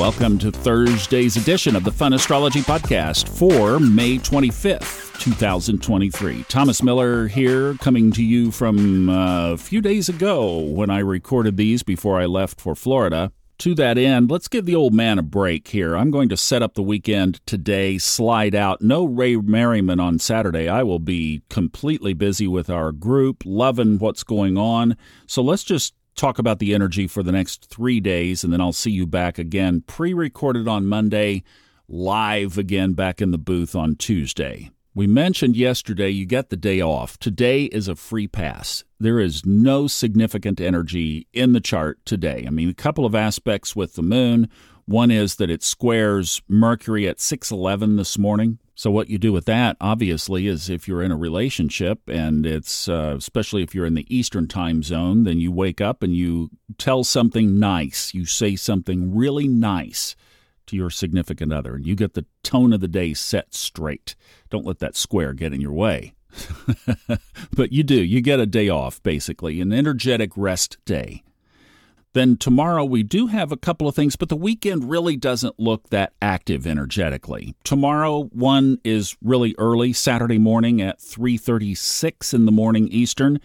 Welcome to Thursday's edition of the Fun Astrology Podcast for May 25th, 2023. Thomas Miller here, coming to you from uh, a few days ago when I recorded these before I left for Florida. To that end, let's give the old man a break here. I'm going to set up the weekend today, slide out. No Ray Merriman on Saturday. I will be completely busy with our group, loving what's going on. So let's just talk about the energy for the next three days, and then I'll see you back again, pre recorded on Monday, live again back in the booth on Tuesday. We mentioned yesterday you get the day off. Today is a free pass. There is no significant energy in the chart today. I mean, a couple of aspects with the moon. One is that it squares Mercury at 611 this morning. So, what you do with that, obviously, is if you're in a relationship and it's, uh, especially if you're in the Eastern time zone, then you wake up and you tell something nice. You say something really nice to your significant other, and you get the tone of the day set straight. Don't let that square get in your way. but you do. You get a day off, basically, an energetic rest day. Then tomorrow we do have a couple of things, but the weekend really doesn't look that active energetically. Tomorrow one is really early, Saturday morning at 3:36 in the morning Eastern.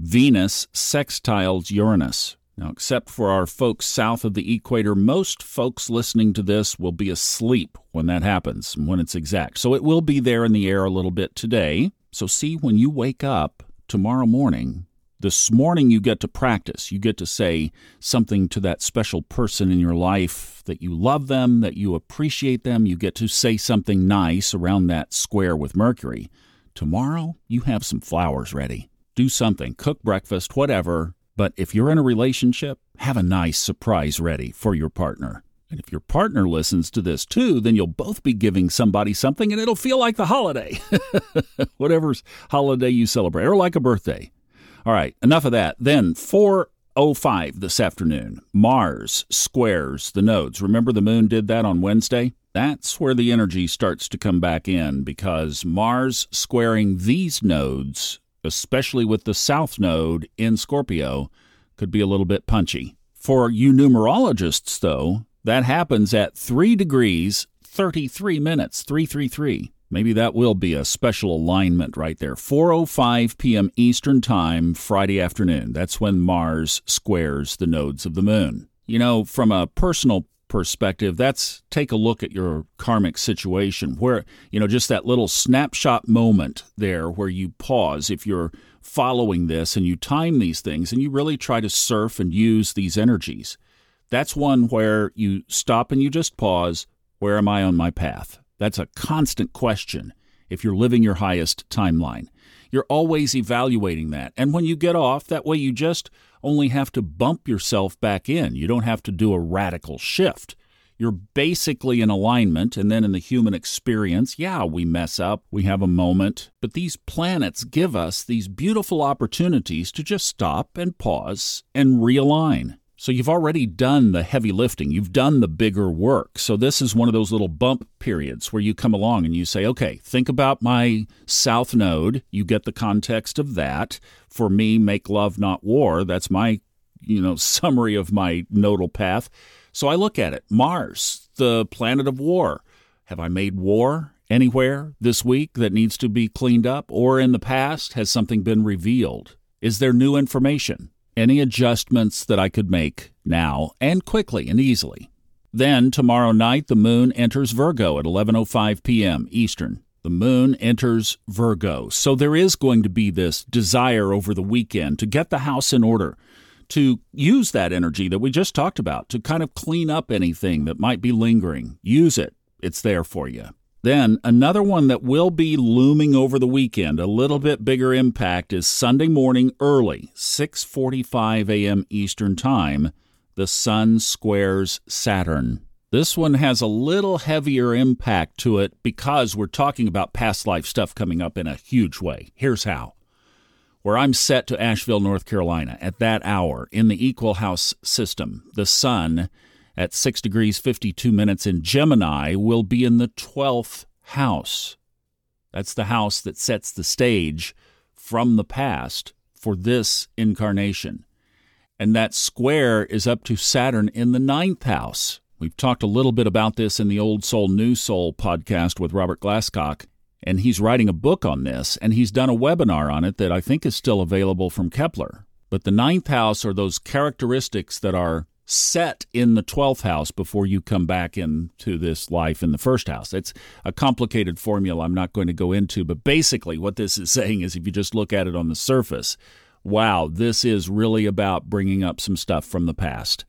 Venus sextiles Uranus. Now, except for our folks south of the equator, most folks listening to this will be asleep when that happens, when it's exact. So it will be there in the air a little bit today. So see when you wake up tomorrow morning, this morning, you get to practice. You get to say something to that special person in your life that you love them, that you appreciate them. You get to say something nice around that square with Mercury. Tomorrow, you have some flowers ready. Do something, cook breakfast, whatever. But if you're in a relationship, have a nice surprise ready for your partner. And if your partner listens to this too, then you'll both be giving somebody something and it'll feel like the holiday. Whatever holiday you celebrate, or like a birthday. All right, enough of that. Then 405 this afternoon, Mars squares the nodes. Remember the moon did that on Wednesday? That's where the energy starts to come back in because Mars squaring these nodes, especially with the south node in Scorpio, could be a little bit punchy. For you numerologists, though, that happens at 3 degrees 33 minutes, 333. Maybe that will be a special alignment right there. 4:05 p.m. Eastern Time Friday afternoon. That's when Mars squares the nodes of the moon. You know, from a personal perspective, that's take a look at your karmic situation where, you know, just that little snapshot moment there where you pause if you're following this and you time these things and you really try to surf and use these energies. That's one where you stop and you just pause. Where am I on my path? That's a constant question if you're living your highest timeline. You're always evaluating that. And when you get off, that way you just only have to bump yourself back in. You don't have to do a radical shift. You're basically in alignment, and then in the human experience, yeah, we mess up, we have a moment, but these planets give us these beautiful opportunities to just stop and pause and realign. So you've already done the heavy lifting, you've done the bigger work. So this is one of those little bump periods where you come along and you say, okay, think about my south node. You get the context of that. For me, make love, not war. That's my, you know, summary of my nodal path. So I look at it. Mars, the planet of war. Have I made war anywhere this week that needs to be cleaned up? Or in the past, has something been revealed? Is there new information? Any adjustments that I could make now and quickly and easily. Then tomorrow night the moon enters Virgo at 11:05 p.m. Eastern. The moon enters Virgo. So there is going to be this desire over the weekend to get the house in order, to use that energy that we just talked about, to kind of clean up anything that might be lingering. Use it. It's there for you. Then another one that will be looming over the weekend, a little bit bigger impact is Sunday morning early, 6:45 a.m. Eastern Time, the sun squares Saturn. This one has a little heavier impact to it because we're talking about past life stuff coming up in a huge way. Here's how. Where I'm set to Asheville, North Carolina at that hour in the equal house system, the sun at 6 degrees 52 minutes in Gemini will be in the 12th house. That's the house that sets the stage from the past for this incarnation. And that square is up to Saturn in the ninth house. We've talked a little bit about this in the Old Soul, New Soul podcast with Robert Glasscock, and he's writing a book on this, and he's done a webinar on it that I think is still available from Kepler. But the ninth house are those characteristics that are set in the 12th house before you come back into this life in the first house. It's a complicated formula I'm not going to go into, but basically what this is saying is if you just look at it on the surface, wow, this is really about bringing up some stuff from the past.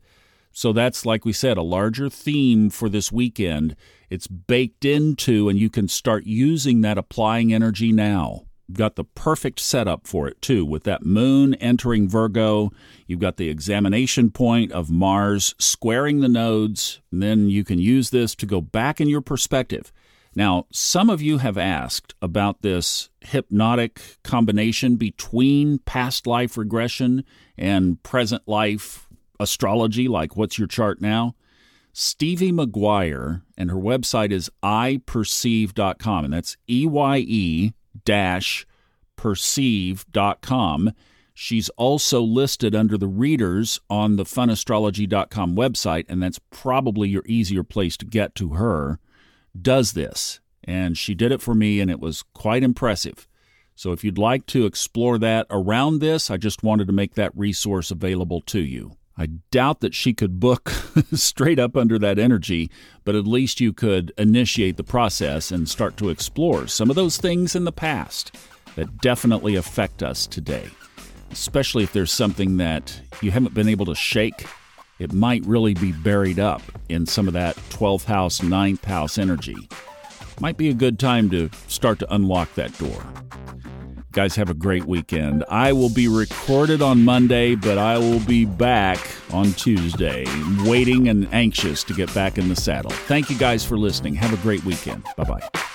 So that's, like we said, a larger theme for this weekend. It's baked into, and you can start using that applying energy now. Got the perfect setup for it, too, with that moon entering Virgo. You've got the examination point of Mars squaring the nodes. And then you can use this to go back in your perspective. Now, some of you have asked about this hypnotic combination between past life regression and present life astrology, like what's your chart now? Stevie McGuire, and her website is eyeperceive.com, and that's E Y E dash perceive.com. She's also listed under the readers on the funastrology.com website, and that's probably your easier place to get to her. Does this, and she did it for me, and it was quite impressive. So if you'd like to explore that around this, I just wanted to make that resource available to you. I doubt that she could book straight up under that energy, but at least you could initiate the process and start to explore some of those things in the past that definitely affect us today. Especially if there's something that you haven't been able to shake, it might really be buried up in some of that 12th house, 9th house energy. Might be a good time to start to unlock that door. Guys, have a great weekend. I will be recorded on Monday, but I will be back on Tuesday, waiting and anxious to get back in the saddle. Thank you guys for listening. Have a great weekend. Bye bye.